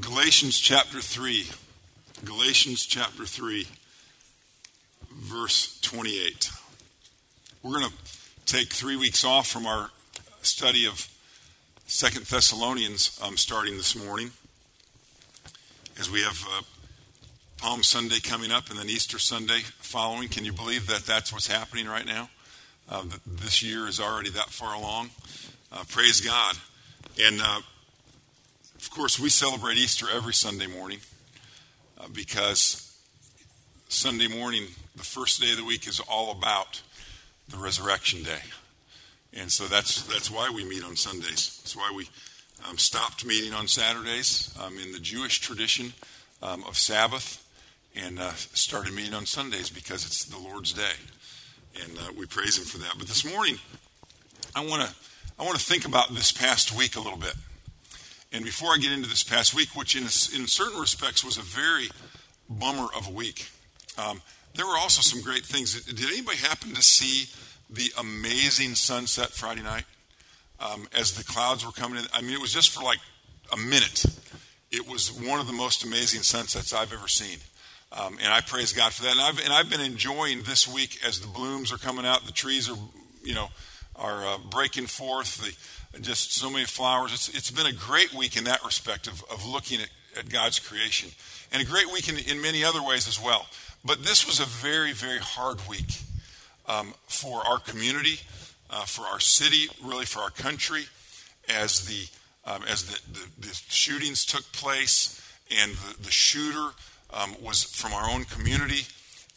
Galatians chapter 3. Galatians chapter 3, verse 28. We're going to take three weeks off from our study of Second Thessalonians um, starting this morning as we have uh, Palm Sunday coming up and then Easter Sunday following. Can you believe that that's what's happening right now? Uh, this year is already that far along. Uh, praise God. And uh, of course, we celebrate Easter every Sunday morning uh, because Sunday morning, the first day of the week, is all about the resurrection day. And so that's, that's why we meet on Sundays. That's why we um, stopped meeting on Saturdays um, in the Jewish tradition um, of Sabbath and uh, started meeting on Sundays because it's the Lord's day. And uh, we praise Him for that. But this morning, I want to I want to think about this past week a little bit. And before I get into this past week, which in, in certain respects was a very bummer of a week, um, there were also some great things. Did anybody happen to see the amazing sunset Friday night um, as the clouds were coming in? I mean, it was just for like a minute. It was one of the most amazing sunsets I've ever seen. Um, and I praise God for that. And I've, and I've been enjoying this week as the blooms are coming out, the trees are, you know, are uh, breaking forth. The, just so many flowers. It's, it's been a great week in that respect of, of looking at, at God's creation, and a great week in, in many other ways as well. But this was a very, very hard week um, for our community, uh, for our city, really for our country, as the um, as the, the, the, shootings took place, and the, the shooter um, was from our own community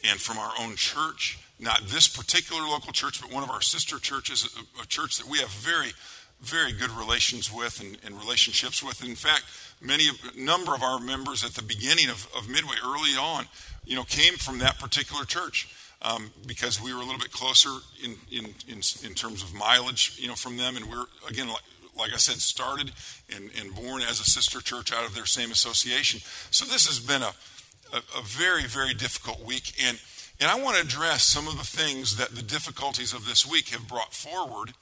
and from our own church. Not this particular local church, but one of our sister churches, a, a church that we have very very good relations with and, and relationships with. in fact, many a number of our members at the beginning of, of Midway, early on, you know, came from that particular church. Um, because we were a little bit closer in, in, in, in, terms of mileage, you know, from them. And we're, again, like, like I said, started and, and, born as a sister church out of their same association. So this has been a, a, a very, very difficult week. And, and I want to address some of the things that the difficulties of this week have brought forward.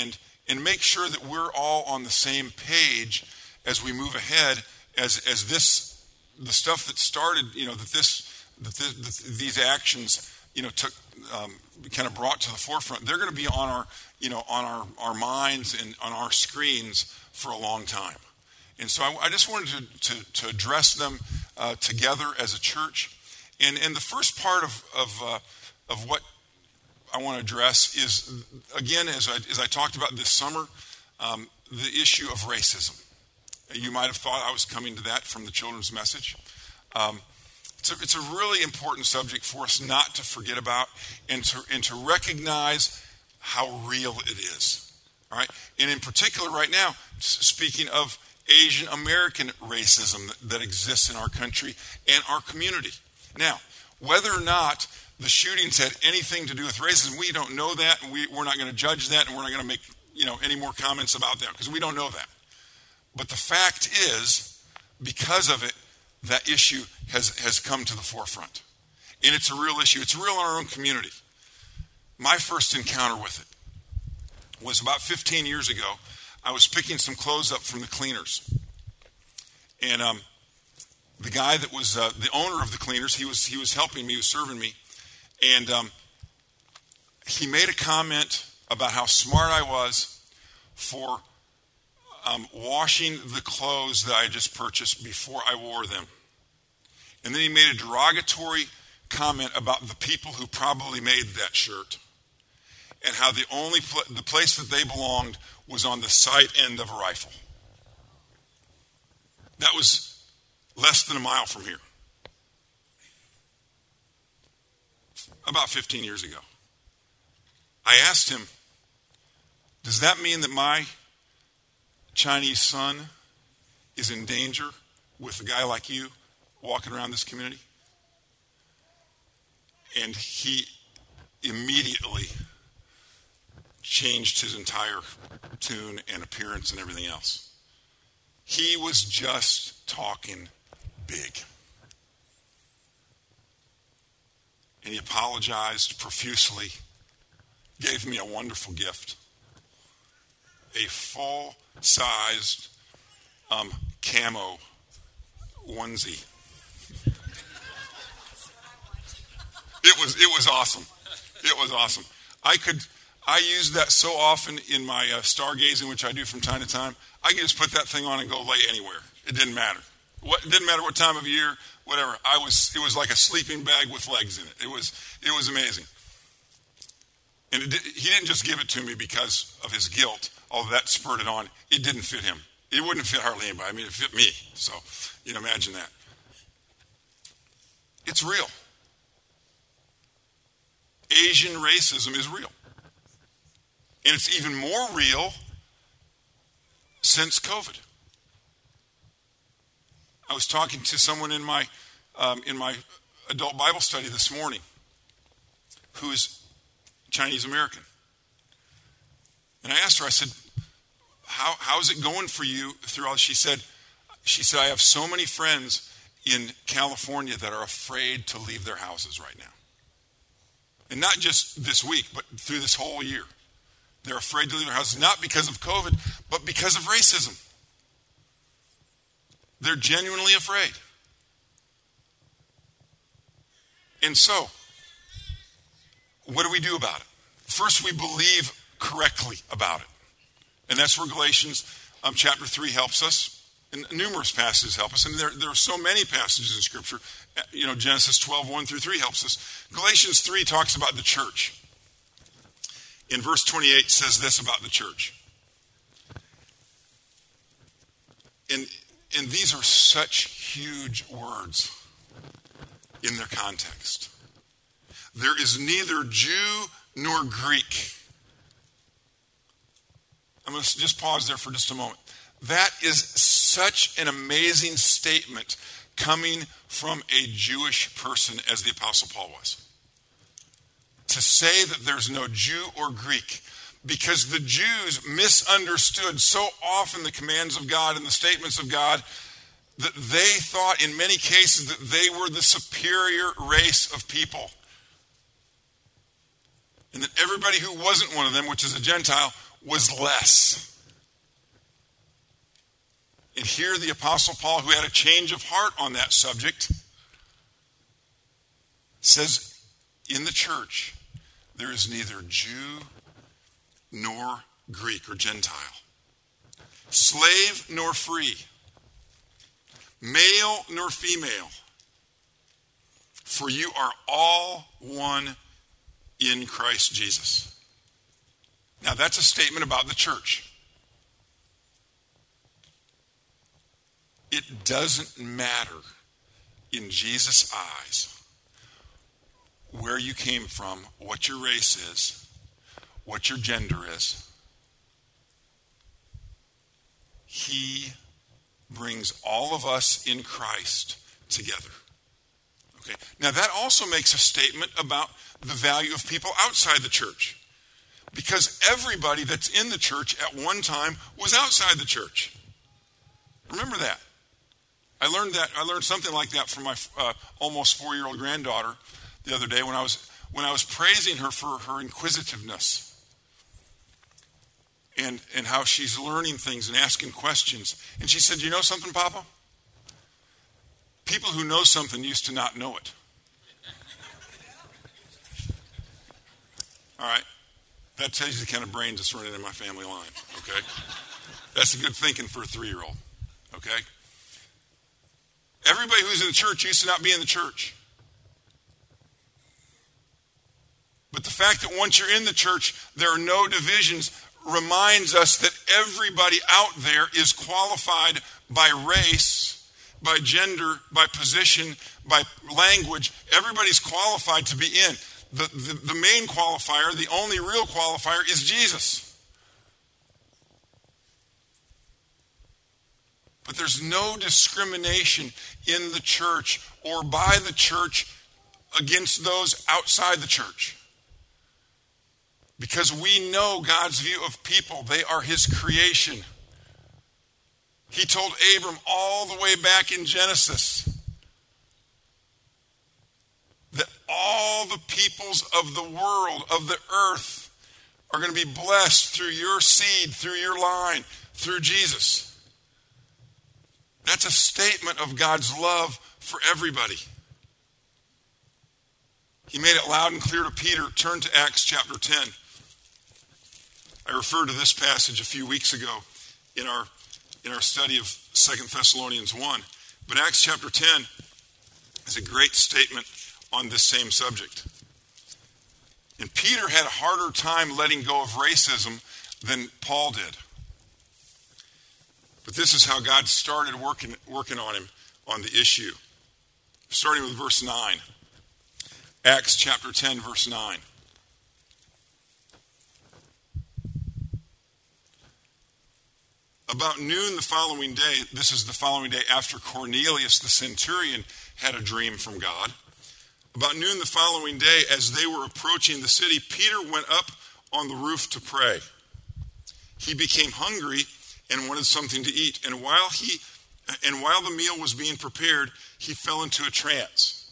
And, and make sure that we're all on the same page as we move ahead as as this the stuff that started you know that this that this, that these actions you know took um, kind of brought to the forefront they're going to be on our you know on our our minds and on our screens for a long time and so I, I just wanted to, to, to address them uh, together as a church and and the first part of of uh, of what I want to address is, again, as I, as I talked about this summer, um, the issue of racism. You might have thought I was coming to that from the children's message. Um, it's, a, it's a really important subject for us not to forget about and to, and to recognize how real it is. All right? And in particular, right now, speaking of Asian American racism that, that exists in our country and our community. Now, whether or not the shootings had anything to do with racism. We don't know that, and we, we're not going to judge that, and we're not going to make you know any more comments about that because we don't know that. But the fact is, because of it, that issue has, has come to the forefront. And it's a real issue. It's real in our own community. My first encounter with it was about 15 years ago. I was picking some clothes up from the cleaners. And um, the guy that was uh, the owner of the cleaners, he was, he was helping me, he was serving me. And um, he made a comment about how smart I was for um, washing the clothes that I just purchased before I wore them. And then he made a derogatory comment about the people who probably made that shirt and how the only pl- the place that they belonged was on the sight end of a rifle. That was less than a mile from here. about 15 years ago. I asked him, Does that mean that my Chinese son is in danger with a guy like you walking around this community? And he immediately changed his entire tune and appearance and everything else. He was just talking big. and he apologized profusely, gave me a wonderful gift a full sized um, camo onesie. It was it was awesome. It was awesome. I could I used that so often in my uh, stargazing, which I do from time to time. I could just put that thing on and go lay anywhere. It didn't matter. What, it didn't matter what time of year, whatever. I was. It was like a sleeping bag with legs in it. It was. It was amazing. And it, he didn't just give it to me because of his guilt. Although that spurred it on, it didn't fit him. It wouldn't fit hardly anybody. I mean, it fit me. So, you know, imagine that. It's real. Asian racism is real. And it's even more real since COVID. I was talking to someone in my um, in my adult Bible study this morning who is Chinese American. And I asked her, I said, How, how's it going for you through all? She said, she said, I have so many friends in California that are afraid to leave their houses right now. And not just this week, but through this whole year. They're afraid to leave their houses, not because of COVID, but because of racism. They're genuinely afraid. And so, what do we do about it? First, we believe correctly about it. And that's where Galatians um, chapter 3 helps us. And numerous passages help us. And there, there are so many passages in Scripture. You know, Genesis 12, 1 through 3 helps us. Galatians 3 talks about the church. In verse 28 says this about the church. And, and these are such huge words in their context. There is neither Jew nor Greek. I'm going to just pause there for just a moment. That is such an amazing statement coming from a Jewish person as the Apostle Paul was. To say that there's no Jew or Greek, because the Jews misunderstood so often the commands of God and the statements of God that they thought in many cases that they were the superior race of people. And that everybody who wasn't one of them, which is a Gentile, was less. And here the Apostle Paul, who had a change of heart on that subject, says in the church, there is neither Jew nor Greek or Gentile, slave nor free, male nor female, for you are all one in Christ Jesus. Now, that's a statement about the church. It doesn't matter in Jesus' eyes where you came from, what your race is, what your gender is. He brings all of us in Christ together. Okay. Now that also makes a statement about the value of people outside the church. Because everybody that's in the church at one time was outside the church. Remember that. I learned that I learned something like that from my uh, almost four-year-old granddaughter the other day when I was when I was praising her for her inquisitiveness and and how she's learning things and asking questions. And she said, "You know something, Papa? People who know something used to not know it." All right. That tells you the kind of brains that's running in my family line, okay? That's a good thinking for a three year old, okay? Everybody who's in the church used to not be in the church. But the fact that once you're in the church, there are no divisions reminds us that everybody out there is qualified by race, by gender, by position, by language. Everybody's qualified to be in. The, the, the main qualifier, the only real qualifier, is Jesus. But there's no discrimination in the church or by the church against those outside the church. Because we know God's view of people, they are His creation. He told Abram all the way back in Genesis that all the peoples of the world, of the earth, are going to be blessed through your seed, through your line, through Jesus. That's a statement of God's love for everybody. He made it loud and clear to Peter. Turn to Acts chapter 10. I referred to this passage a few weeks ago in our, in our study of Second Thessalonians 1. But Acts chapter 10 is a great statement on this same subject. And Peter had a harder time letting go of racism than Paul did. But this is how God started working, working on him on the issue. Starting with verse 9. Acts chapter 10, verse 9. About noon the following day, this is the following day after Cornelius the centurion had a dream from God. About noon the following day, as they were approaching the city, Peter went up on the roof to pray. He became hungry and wanted something to eat, and while he and while the meal was being prepared, he fell into a trance.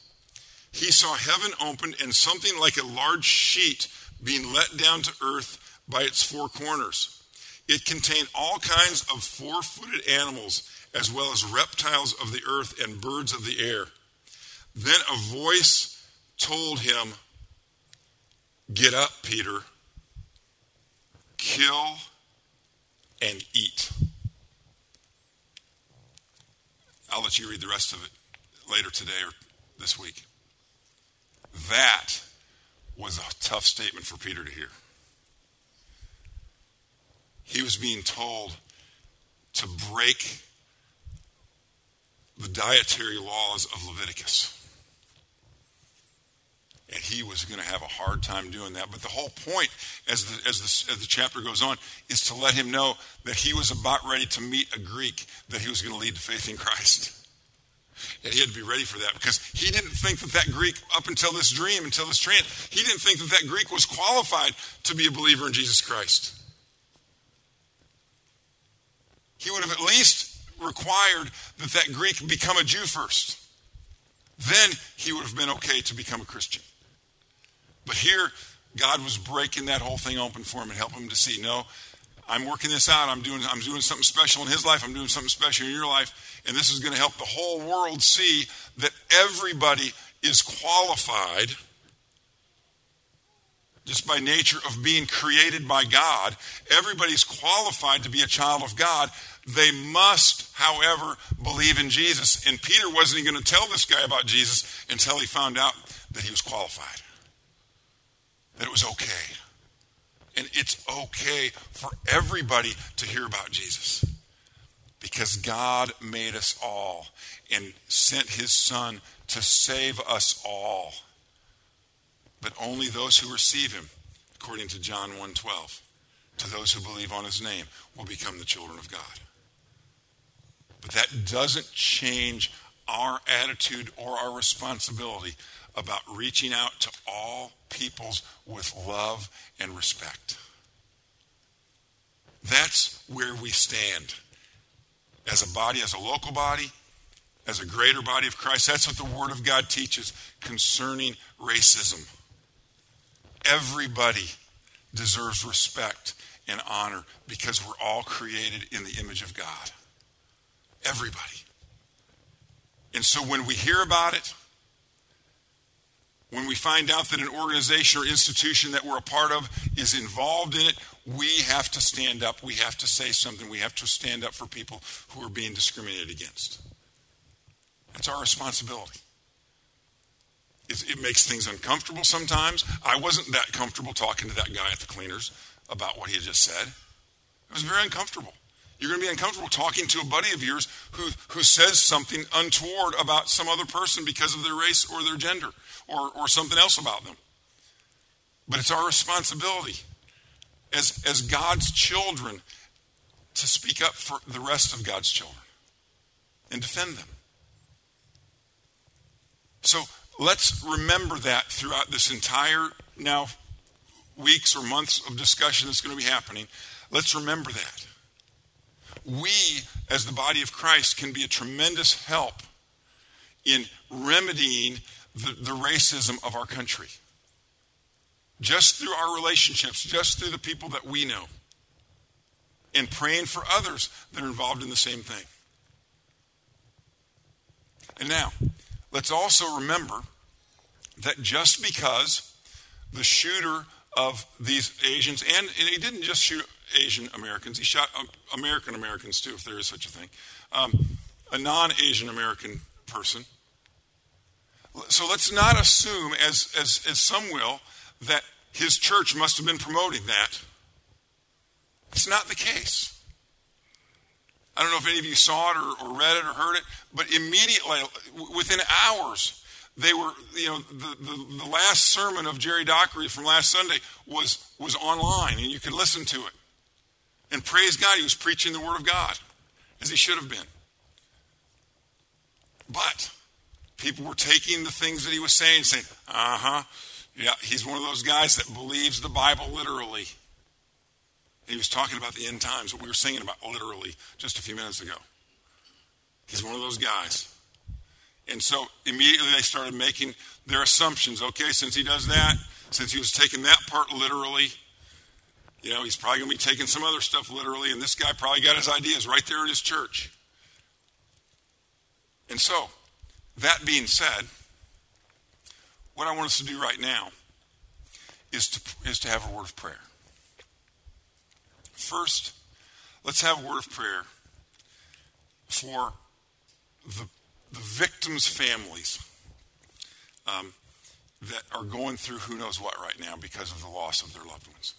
He saw heaven opened and something like a large sheet being let down to earth by its four corners. It contained all kinds of four footed animals, as well as reptiles of the earth and birds of the air. Then a voice told him, Get up, Peter, kill and eat. I'll let you read the rest of it later today or this week. That was a tough statement for Peter to hear. He was being told to break the dietary laws of Leviticus. And he was going to have a hard time doing that. But the whole point, as the, as, the, as the chapter goes on, is to let him know that he was about ready to meet a Greek that he was going to lead to faith in Christ. And he had to be ready for that because he didn't think that that Greek, up until this dream, until this trance, he didn't think that that Greek was qualified to be a believer in Jesus Christ. He would have at least required that that Greek become a Jew first. Then he would have been okay to become a Christian. But here, God was breaking that whole thing open for him and helping him to see no, I'm working this out. I'm doing, I'm doing something special in his life. I'm doing something special in your life. And this is going to help the whole world see that everybody is qualified just by nature of being created by God. Everybody's qualified to be a child of God. They must, however, believe in Jesus. And Peter wasn't even going to tell this guy about Jesus until he found out that he was qualified, that it was okay. And it's okay for everybody to hear about Jesus because God made us all and sent his son to save us all. But only those who receive him, according to John 1:12, to those who believe on his name will become the children of God. But that doesn't change our attitude or our responsibility about reaching out to all peoples with love and respect. That's where we stand as a body, as a local body, as a greater body of Christ. That's what the Word of God teaches concerning racism. Everybody deserves respect and honor because we're all created in the image of God. Everybody. And so when we hear about it, when we find out that an organization or institution that we're a part of is involved in it, we have to stand up. We have to say something. We have to stand up for people who are being discriminated against. That's our responsibility. It, it makes things uncomfortable sometimes. I wasn't that comfortable talking to that guy at the cleaners about what he had just said. It was very uncomfortable. You're going to be uncomfortable talking to a buddy of yours who, who says something untoward about some other person because of their race or their gender or, or something else about them. But it's our responsibility as, as God's children to speak up for the rest of God's children and defend them. So let's remember that throughout this entire now weeks or months of discussion that's going to be happening. Let's remember that. We, as the body of Christ, can be a tremendous help in remedying the, the racism of our country. Just through our relationships, just through the people that we know, and praying for others that are involved in the same thing. And now, let's also remember that just because the shooter of these Asians, and, and he didn't just shoot Asian Americans, he shot um, American Americans too, if there is such a thing, um, a non Asian American person. So let's not assume, as, as, as some will, that his church must have been promoting that. It's not the case. I don't know if any of you saw it or, or read it or heard it, but immediately, within hours, they were, you know, the, the, the, last sermon of Jerry Dockery from last Sunday was, was online, and you could listen to it. And praise God, he was preaching the Word of God, as he should have been. But people were taking the things that he was saying and saying, uh huh, yeah, he's one of those guys that believes the Bible literally. He was talking about the end times, what we were singing about literally just a few minutes ago. He's one of those guys. And so immediately they started making their assumptions. Okay, since he does that, since he was taking that part literally, you know, he's probably going to be taking some other stuff literally, and this guy probably got his ideas right there in his church. And so, that being said, what I want us to do right now is to, is to have a word of prayer. First, let's have a word of prayer for the, the victims' families um, that are going through who knows what right now because of the loss of their loved ones.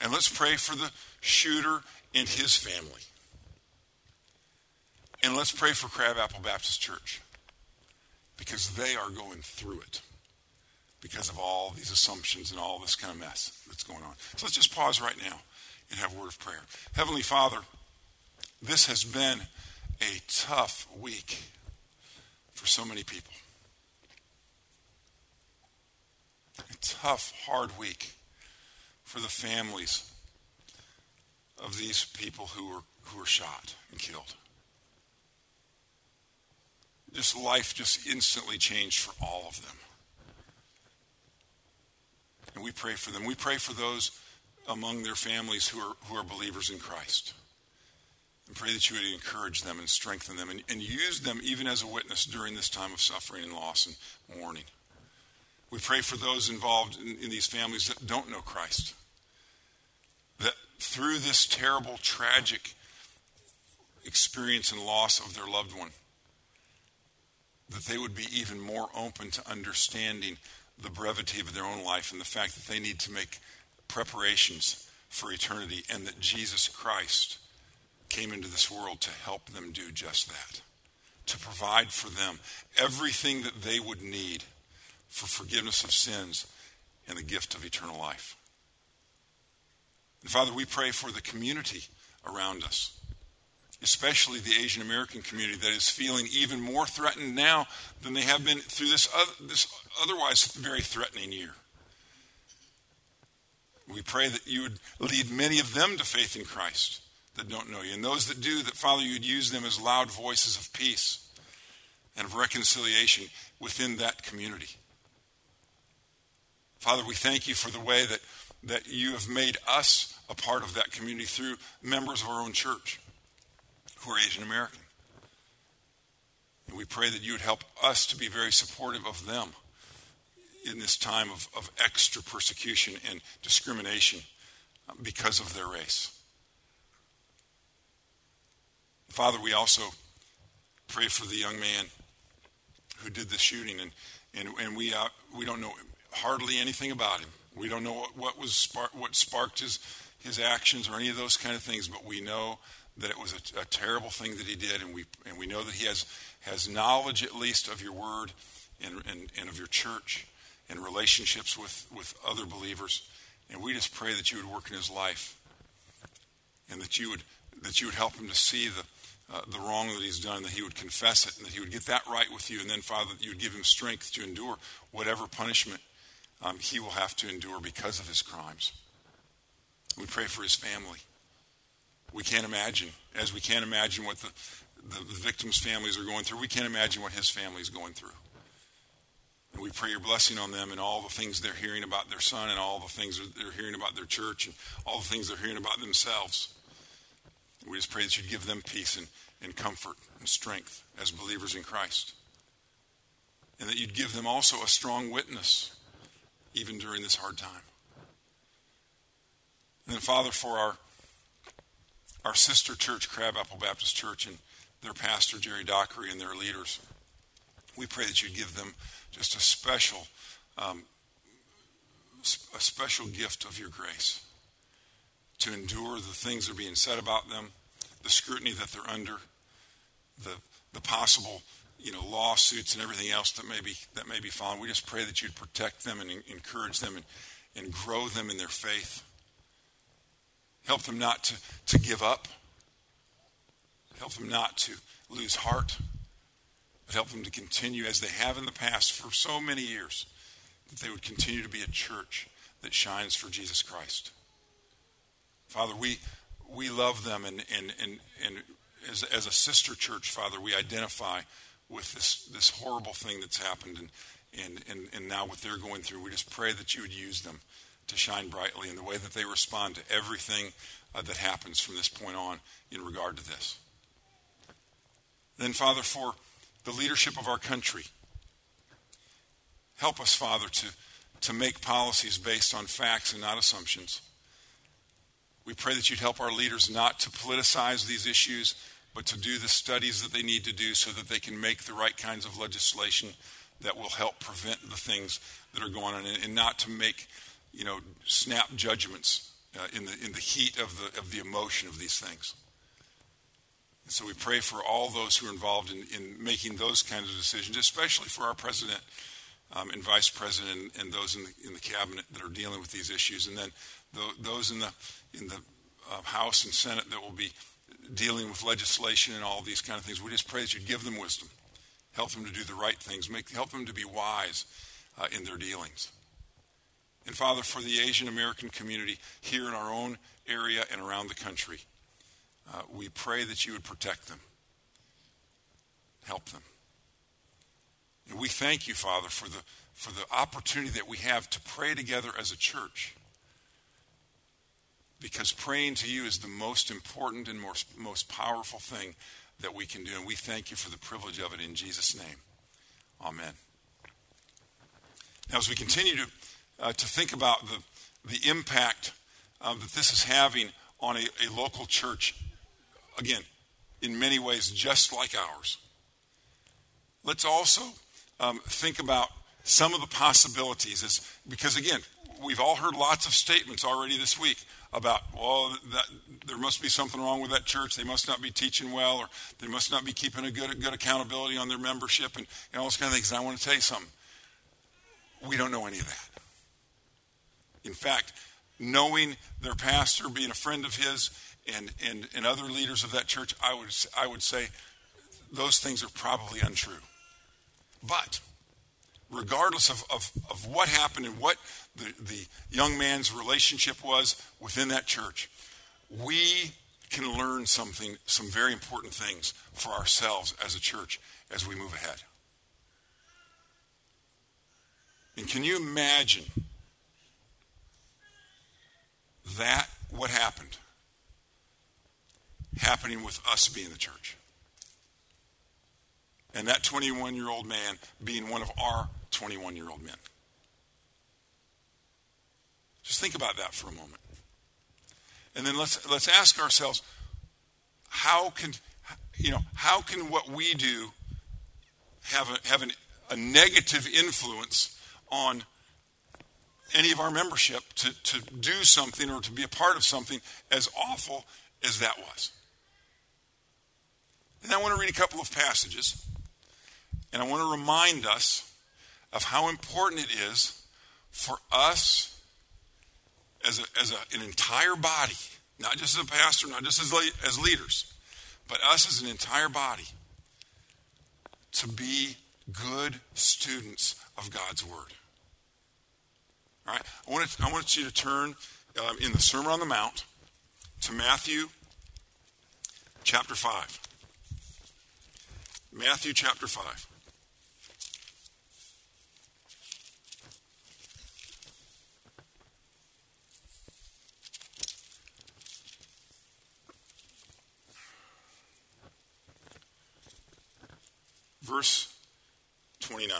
And let's pray for the shooter and his family. And let's pray for Crabapple Baptist Church because they are going through it because of all these assumptions and all this kind of mess that's going on. So let's just pause right now and have a word of prayer. Heavenly Father, this has been a tough week for so many people. A tough, hard week for the families of these people who were, who were shot and killed. Just life just instantly changed for all of them. And we pray for them. We pray for those among their families who are, who are believers in Christ. And pray that you would encourage them and strengthen them and, and use them even as a witness during this time of suffering and loss and mourning. We pray for those involved in, in these families that don't know Christ. That through this terrible, tragic experience and loss of their loved one, that they would be even more open to understanding the brevity of their own life and the fact that they need to make preparations for eternity, and that Jesus Christ came into this world to help them do just that, to provide for them everything that they would need for forgiveness of sins and the gift of eternal life. And Father, we pray for the community around us, especially the Asian American community that is feeling even more threatened now than they have been through this, this otherwise very threatening year. We pray that you would lead many of them to faith in Christ that don't know you. And those that do, that, Father, you'd use them as loud voices of peace and of reconciliation within that community. Father, we thank you for the way that, that you have made us a part of that community through members of our own church who are Asian American. And we pray that you would help us to be very supportive of them in this time of, of extra persecution and discrimination because of their race. Father, we also pray for the young man who did the shooting, and, and, and we, uh, we don't know hardly anything about him. We don't know what, what was spark, what sparked his, his actions or any of those kind of things, but we know that it was a, a terrible thing that he did, and we, and we know that he has, has knowledge at least of your word and, and, and of your church and relationships with, with other believers. And we just pray that you would work in his life and that you would, that you would help him to see the, uh, the wrong that he's done, that he would confess it, and that he would get that right with you. And then, Father, that you would give him strength to endure whatever punishment um, he will have to endure because of his crimes. We pray for his family. We can't imagine, as we can't imagine what the, the, the victims' families are going through, we can't imagine what his family is going through. And we pray your blessing on them and all the things they're hearing about their son and all the things they're hearing about their church and all the things they're hearing about themselves. We just pray that you'd give them peace and, and comfort and strength as believers in Christ. And that you'd give them also a strong witness even during this hard time. And then, Father, for our, our sister church, Crabapple Baptist Church, and their pastor, Jerry Dockery, and their leaders, we pray that you'd give them just a special, um, a special gift of your grace to endure the things that are being said about them, the scrutiny that they're under, the, the possible you know, lawsuits and everything else that may be that may be found. We just pray that you'd protect them and encourage them and, and grow them in their faith. Help them not to, to give up. Help them not to lose heart. But help them to continue as they have in the past for so many years, that they would continue to be a church that shines for Jesus Christ. Father, we we love them and and and, and as, as a sister church, Father, we identify with this, this horrible thing that's happened and, and, and, and now what they're going through. We just pray that you would use them to shine brightly in the way that they respond to everything uh, that happens from this point on in regard to this. Then, Father, for the leadership of our country, help us, Father, to, to make policies based on facts and not assumptions. We pray that you'd help our leaders not to politicize these issues, but to do the studies that they need to do so that they can make the right kinds of legislation that will help prevent the things that are going on and, and not to make you know snap judgments uh, in the in the heat of the of the emotion of these things. And so we pray for all those who are involved in, in making those kinds of decisions especially for our president um, and vice president and, and, those in the in the cabinet that are dealing with these issues. And then the, those in the in the uh, house and senate that will be dealing with legislation and all these kind of things. We just pray that you'd give them wisdom, help them to do the right things, make, help them to be wise uh, in their dealings. And Father, for the Asian American community here in our own area and around the country, uh, we pray that you would protect them, help them. And we thank you, Father, for the, for the opportunity that we have to pray together as a church because praying to you is the most important and most, most powerful thing that we can do. And we thank you for the privilege of it in Jesus' name. Amen. Now, as we continue to, uh, to think about the, the impact uh, that this is having on a, a local church, again, in many ways just like ours, let's also um, think about some of the possibilities. As, because, again, we've all heard lots of statements already this week about, well, that, there must be something wrong with that church. They must not be teaching well, or they must not be keeping a good, good accountability on their membership, and, and all those kind of things. And I want to tell you something. We don't know any of that. In fact, knowing their pastor, being a friend of his, and, and, and other leaders of that church, I would, I would say those things are probably untrue. But regardless of, of, of what happened and what the, the young man's relationship was within that church, we can learn something, some very important things for ourselves as a church as we move ahead. And can you imagine that, what happened, happening with us being the church? And that 21 year old man being one of our 21 year old men. Just think about that for a moment. And then let's, let's ask ourselves how can, you know, how can what we do have, a, have an, a negative influence on any of our membership to, to do something or to be a part of something as awful as that was? And I want to read a couple of passages, and I want to remind us of how important it is for us as, a, as a, an entire body, not just as a pastor, not just as, le- as leaders, but us as an entire body, to be good students of God's Word. All right? I want, to, I want you to turn um, in the Sermon on the Mount to Matthew chapter 5. Matthew chapter 5. Verse 29.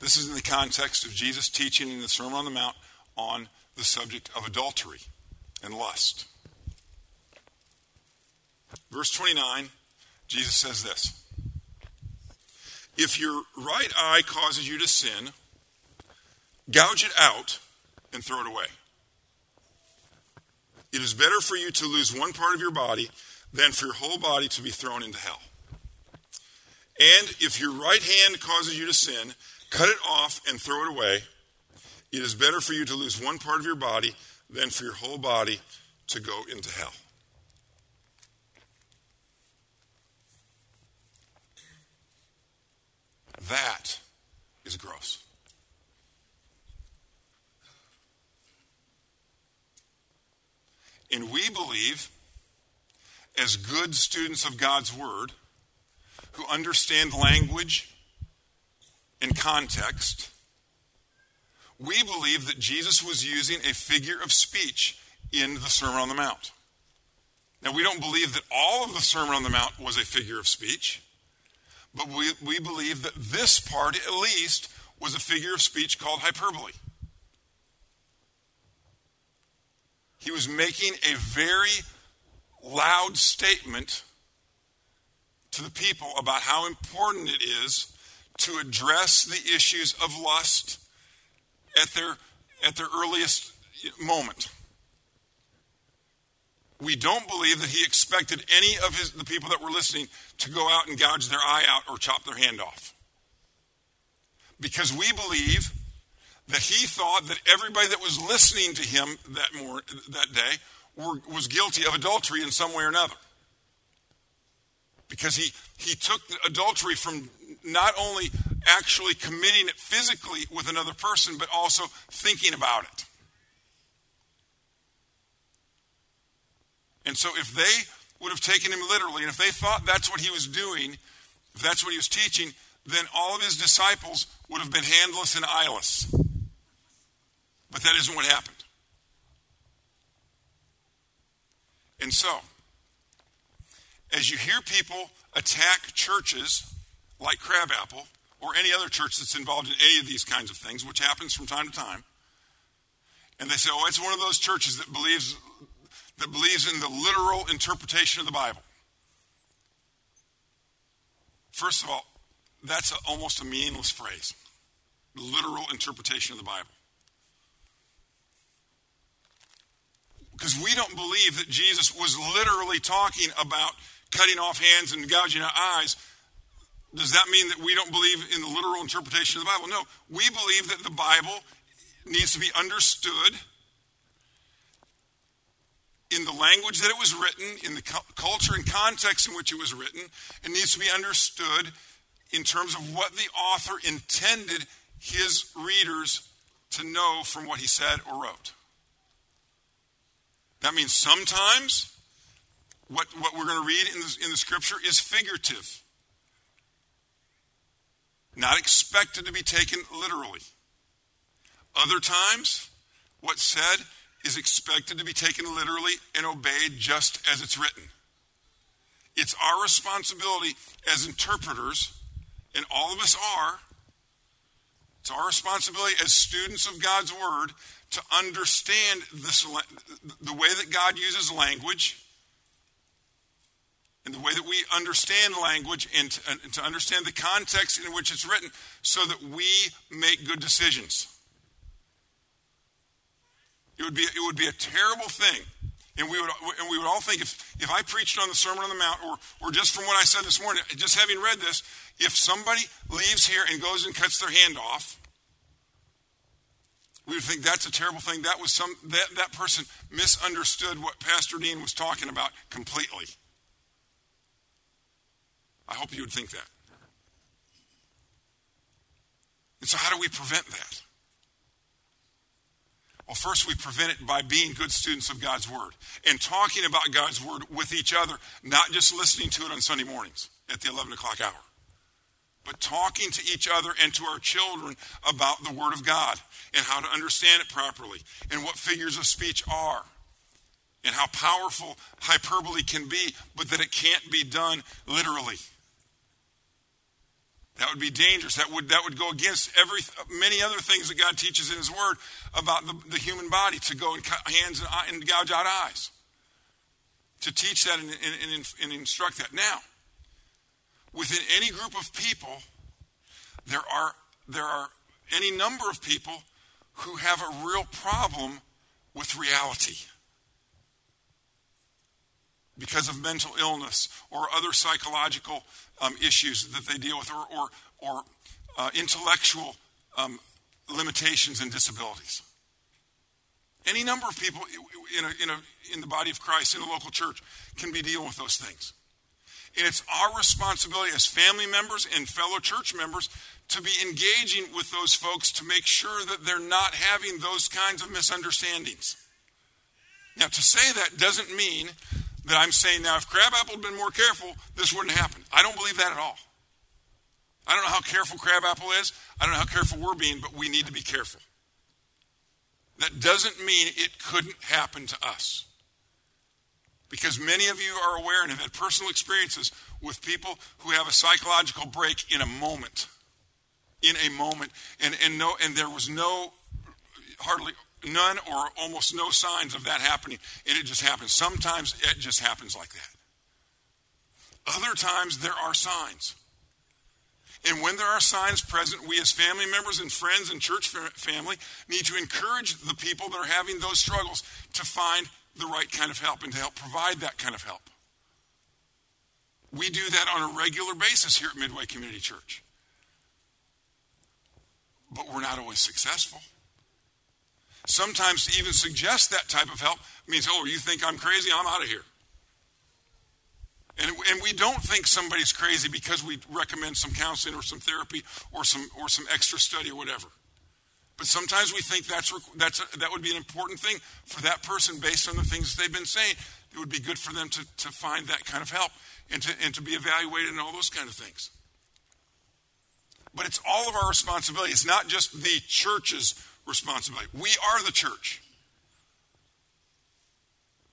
This is in the context of Jesus teaching in the Sermon on the Mount on the subject of adultery and lust. Verse 29, Jesus says this If your right eye causes you to sin, gouge it out and throw it away. It is better for you to lose one part of your body than for your whole body to be thrown into hell. And if your right hand causes you to sin, cut it off and throw it away. It is better for you to lose one part of your body than for your whole body to go into hell. That is gross. And we believe, as good students of God's Word, who understand language and context, we believe that Jesus was using a figure of speech in the Sermon on the Mount. Now, we don't believe that all of the Sermon on the Mount was a figure of speech, but we, we believe that this part, at least, was a figure of speech called hyperbole. He was making a very loud statement to the people about how important it is to address the issues of lust at their, at their earliest moment. We don't believe that he expected any of his, the people that were listening to go out and gouge their eye out or chop their hand off. Because we believe that he thought that everybody that was listening to him that, more, that day were, was guilty of adultery in some way or another. Because he, he took adultery from not only actually committing it physically with another person, but also thinking about it. And so, if they would have taken him literally, and if they thought that's what he was doing, if that's what he was teaching, then all of his disciples would have been handless and eyeless. But that isn't what happened. And so, as you hear people attack churches like Crabapple or any other church that's involved in any of these kinds of things, which happens from time to time, and they say, "Oh, it's one of those churches that believes that believes in the literal interpretation of the Bible." First of all, that's a, almost a meaningless phrase. Literal interpretation of the Bible. Because we don't believe that Jesus was literally talking about cutting off hands and gouging out eyes. Does that mean that we don't believe in the literal interpretation of the Bible? No. We believe that the Bible needs to be understood in the language that it was written, in the culture and context in which it was written. It needs to be understood in terms of what the author intended his readers to know from what he said or wrote. That means sometimes what, what we're going to read in the, in the scripture is figurative, not expected to be taken literally. Other times, what's said is expected to be taken literally and obeyed just as it's written. It's our responsibility as interpreters, and all of us are, it's our responsibility as students of God's Word to understand this, the way that God uses language and the way that we understand language and to, and to understand the context in which it's written so that we make good decisions. It would be, it would be a terrible thing. And we would, and we would all think if, if I preached on the Sermon on the Mount, or, or just from what I said this morning, just having read this, if somebody leaves here and goes and cuts their hand off, we would think that's a terrible thing. That was some that, that person misunderstood what Pastor Dean was talking about completely. I hope you would think that. And so how do we prevent that? Well, first we prevent it by being good students of God's Word and talking about God's Word with each other, not just listening to it on Sunday mornings at the 11 o'clock hour but talking to each other and to our children about the Word of God and how to understand it properly and what figures of speech are and how powerful hyperbole can be, but that it can't be done literally. That would be dangerous. That would, that would go against every, many other things that God teaches in His Word about the, the human body to go and cut hands and, and gouge out eyes. To teach that and, and, and instruct that. Now, within any group of people, there are, there are any number of people who have a real problem with reality because of mental illness or other psychological um, issues that they deal with or, or, or uh, intellectual um, limitations and disabilities. Any number of people in, a, in, a, in the body of Christ, in a local church, can be dealing with those things. And it's our responsibility as family members and fellow church members to be engaging with those folks to make sure that they're not having those kinds of misunderstandings. Now, to say that doesn't mean that I'm saying now if Crabapple had been more careful, this wouldn't happen. I don't believe that at all. I don't know how careful Crabapple is. I don't know how careful we're being, but we need to be careful. That doesn't mean it couldn't happen to us. Because many of you are aware and have had personal experiences with people who have a psychological break in a moment. In a moment. And, and, no, and there was no, hardly none or almost no signs of that happening, and it just happens. Sometimes it just happens like that. Other times there are signs. And when there are signs present, we as family members and friends and church family need to encourage the people that are having those struggles to find the right kind of help and to help provide that kind of help. We do that on a regular basis here at Midway Community Church. But we're not always successful. Sometimes to even suggest that type of help means, oh, you think I'm crazy? I'm out of here. And, and we don't think somebody's crazy because we recommend some counseling or some therapy or some, or some extra study or whatever. But sometimes we think that's, that's a, that would be an important thing for that person based on the things they've been saying. It would be good for them to, to find that kind of help and to, and to be evaluated and all those kind of things. But it's all of our responsibility. It's not just the church's responsibility. We are the church.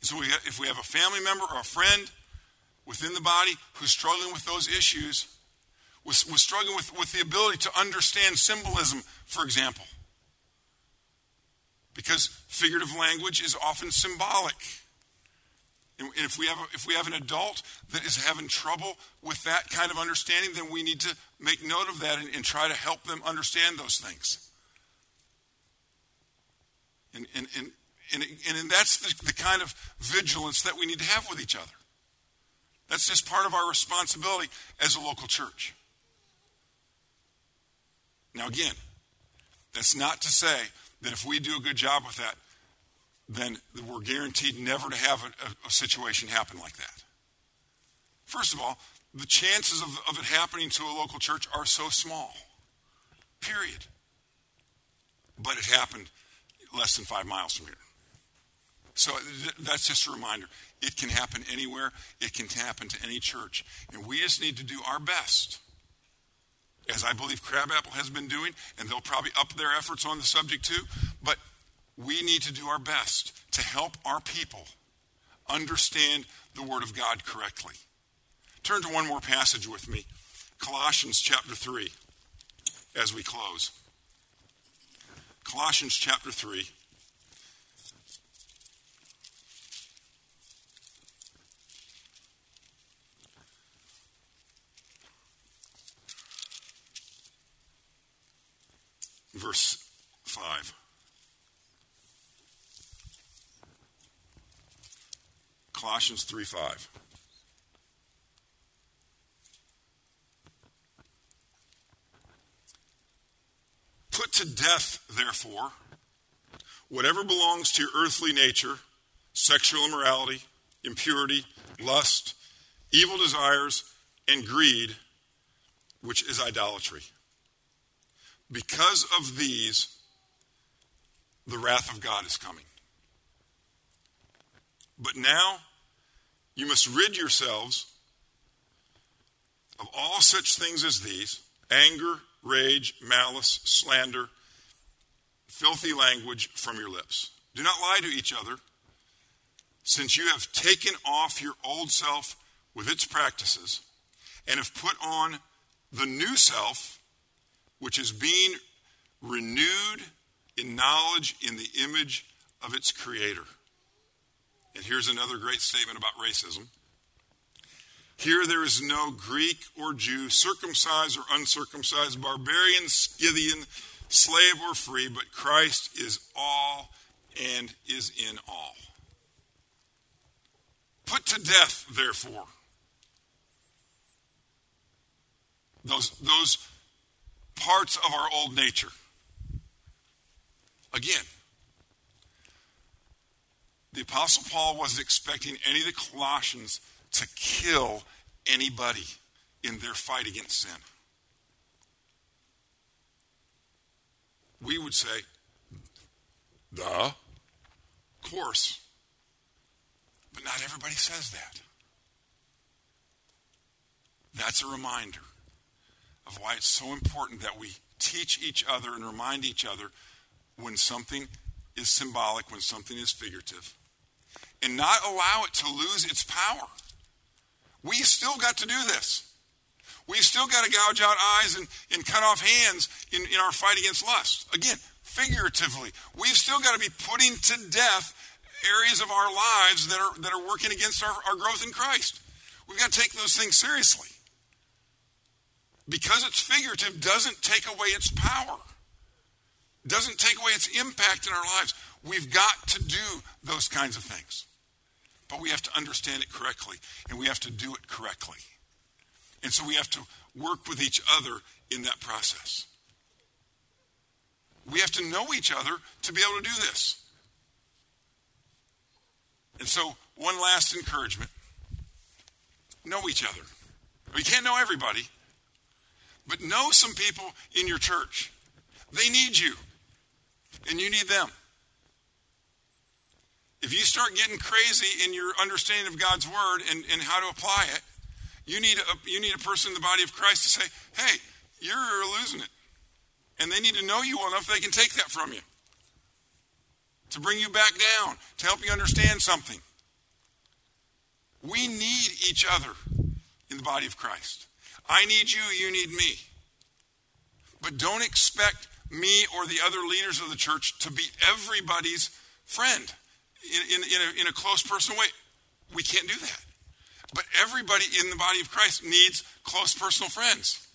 So we, if we have a family member or a friend within the body who's struggling with those issues, was, was struggling with, with the ability to understand symbolism, for example. Because figurative language is often symbolic. And if we, have if we have an adult that is having trouble with that kind of understanding, then we need to make note of that and, and try to help them understand those things. And, and, and, and, and that's the, the kind of vigilance that we need to have with each other. That's just part of our responsibility as a local church. Now, again, that's not to say that if we do a good job with that, then we're guaranteed never to have a, a, situation happen like that. First of all, the chances of, of it happening to a local church are so small, period. But it happened less than five miles from here. So that's just a reminder. It can happen anywhere, it can happen to any church. And we just need to do our best, as I believe Crabapple has been doing, and they'll probably up their efforts on the subject too. But we need to do our best to help our people understand the Word of God correctly. Turn to one more passage with me Colossians chapter 3 as we close. Colossians chapter 3. Verse 5. Colossians 3 5. Put to death, therefore, whatever belongs to your earthly nature sexual immorality, impurity, lust, evil desires, and greed, which is idolatry. Because of these, the wrath of God is coming. But now you must rid yourselves of all such things as these anger, rage, malice, slander, filthy language from your lips. Do not lie to each other, since you have taken off your old self with its practices and have put on the new self, which is being renewed in knowledge in the image of its creator. And here's another great statement about racism. Here there is no Greek or Jew, circumcised or uncircumcised, barbarian, Scythian, slave or free, but Christ is all and is in all. Put to death, therefore, those, those parts of our old nature. Again, the Apostle Paul wasn't expecting any of the Colossians to kill anybody in their fight against sin. We would say, the course. But not everybody says that. That's a reminder of why it's so important that we teach each other and remind each other when something is symbolic, when something is figurative, and not allow it to lose its power. We still got to do this. We've still got to gouge out eyes and, and cut off hands in, in our fight against lust. Again, figuratively, we've still got to be putting to death areas of our lives that are, that are working against our, our growth in Christ. We've got to take those things seriously. Because it's figurative doesn't take away its power, doesn't take away its impact in our lives. We've got to do those kinds of things. But we have to understand it correctly, and we have to do it correctly. And so we have to work with each other in that process. We have to know each other to be able to do this. And so, one last encouragement know each other. We can't know everybody, but know some people in your church. They need you, and you need them. If you start getting crazy in your understanding of God's word and, and how to apply it, you need, a, you need a person in the body of Christ to say, hey, you're losing it. And they need to know you well enough they can take that from you to bring you back down, to help you understand something. We need each other in the body of Christ. I need you, you need me. But don't expect me or the other leaders of the church to be everybody's friend in, in, in, a, in a close personal way. We can't do that. But everybody in the body of Christ needs close personal friends.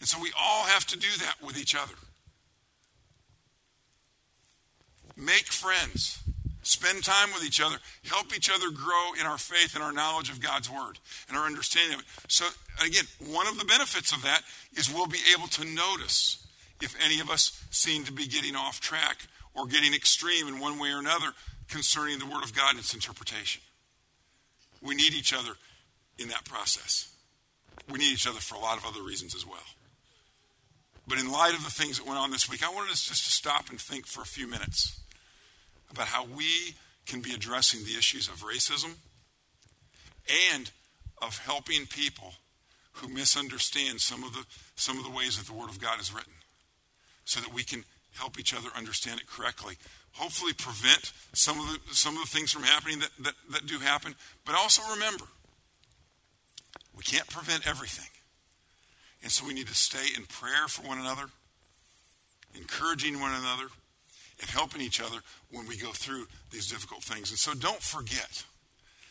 And so we all have to do that with each other. Make friends. Spend time with each other. Help each other grow in our faith and our knowledge of God's Word and our understanding of it. So, again, one of the benefits of that is we'll be able to notice if any of us seem to be getting off track or getting extreme in one way or another concerning the Word of God and its interpretation. We need each other in that process. We need each other for a lot of other reasons as well. But in light of the things that went on this week, I wanted us just to stop and think for a few minutes about how we can be addressing the issues of racism and of helping people who misunderstand some of the some of the ways that the Word of God is written, so that we can help each other understand it correctly. Hopefully, prevent some of the some of the things from happening that, that, that do happen. But also remember, we can't prevent everything. And so we need to stay in prayer for one another, encouraging one another, and helping each other when we go through these difficult things. And so don't forget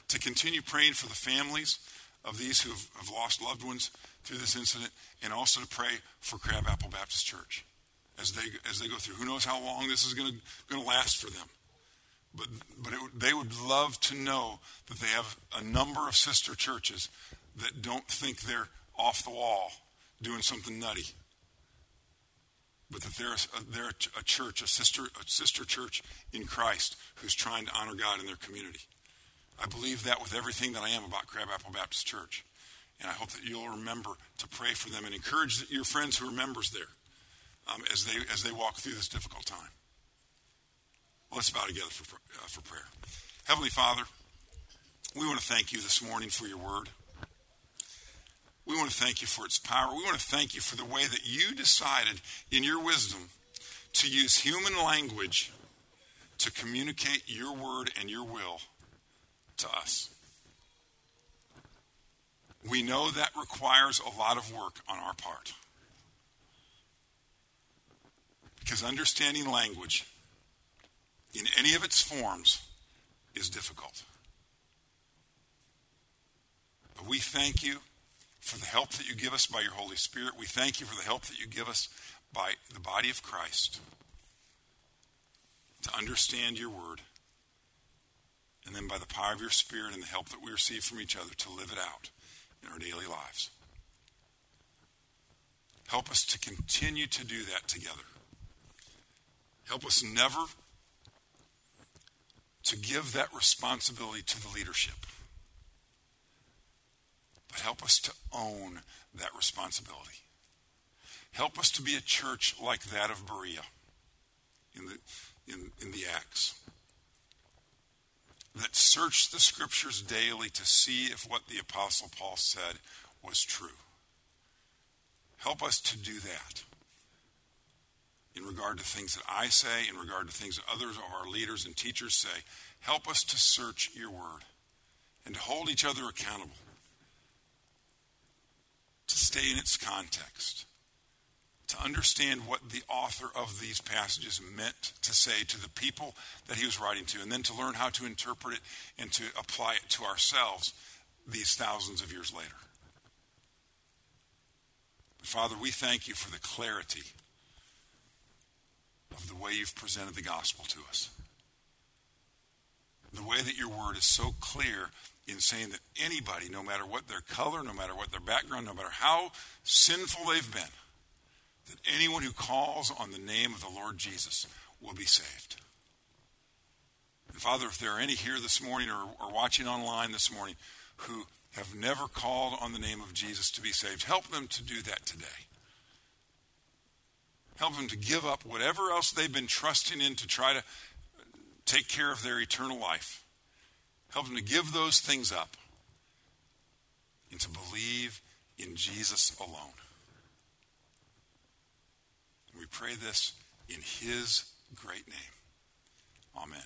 to continue praying for the families of these who have, lost loved ones through this incident, and also to pray for Crabapple Baptist Church as they as they go through. Who knows how long this is going to going to last for them? But but it, they would love to know that they have a number of sister churches that don't think they're off the wall doing something nutty, but that they're, a, they're a church, a sister, a sister church in Christ who's trying to honor God in their community. I believe that with everything that I am about Crabapple Baptist Church. And I hope that you'll remember to pray for them and encourage your friends who are members there um, as, they, as they walk through this difficult time. Let's bow together for, uh, for prayer. Heavenly Father, we want to thank you this morning for your word. We want to thank you for its power. We want to thank you for the way that you decided in your wisdom to use human language to communicate your word and your will to us. We know that requires a lot of work on our part. Because understanding language in any of its forms is difficult. But we thank you for the help that you give us by your Holy Spirit. We thank you for the help that you give us by the body of Christ to understand your word. And then by the power of your Spirit and the help that we receive from each other to live it out in our daily lives. Help us to continue to do that together. Help us never to give that responsibility to the leadership. But help us to own that responsibility. Help us to be a church like that of Berea in the, in, in the Acts. That searched the scriptures daily to see if what the Apostle Paul said was true. Help us to do that in regard to things that I say, in regard to things that others of our leaders and teachers say. Help us to search your word and to hold each other accountable, to stay in its context, to understand what the author of these passages meant to say to the people that he was writing to, and then to learn how to interpret it and to apply it to ourselves these thousands of years later. Father, we thank you for the clarity of the way you've presented the gospel to us. The way that your word is so clear in saying that anybody, no matter what their color, no matter what their background, no matter how sinful they've been, that anyone who calls on the name of the Lord Jesus will be saved. And Father, if there are any here this morning or, or watching online this morning who have never called on the name of Jesus to be saved, help them to do that today. Help them to give up whatever else they've been trusting in to try to take care of their eternal life. Help them to give those things up and to believe in Jesus alone. We pray this in his great name. Amen.